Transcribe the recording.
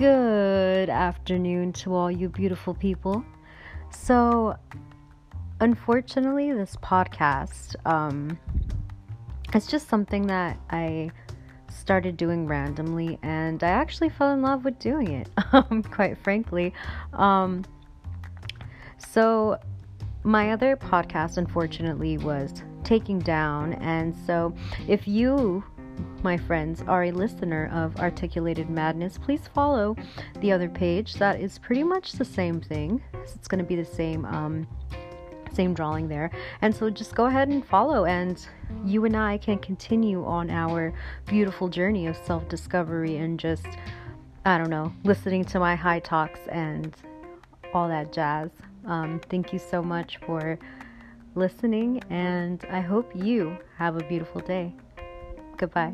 Good afternoon to all you beautiful people. So, unfortunately, this podcast, um, it's just something that I started doing randomly, and I actually fell in love with doing it, um, quite frankly. Um, so, my other podcast, unfortunately, was taking down, and so if you my friends, are a listener of Articulated Madness, please follow the other page. That is pretty much the same thing. It's going to be the same um, same drawing there. And so just go ahead and follow, and you and I can continue on our beautiful journey of self discovery and just, I don't know, listening to my high talks and all that jazz. Um, thank you so much for listening, and I hope you have a beautiful day. Goodbye.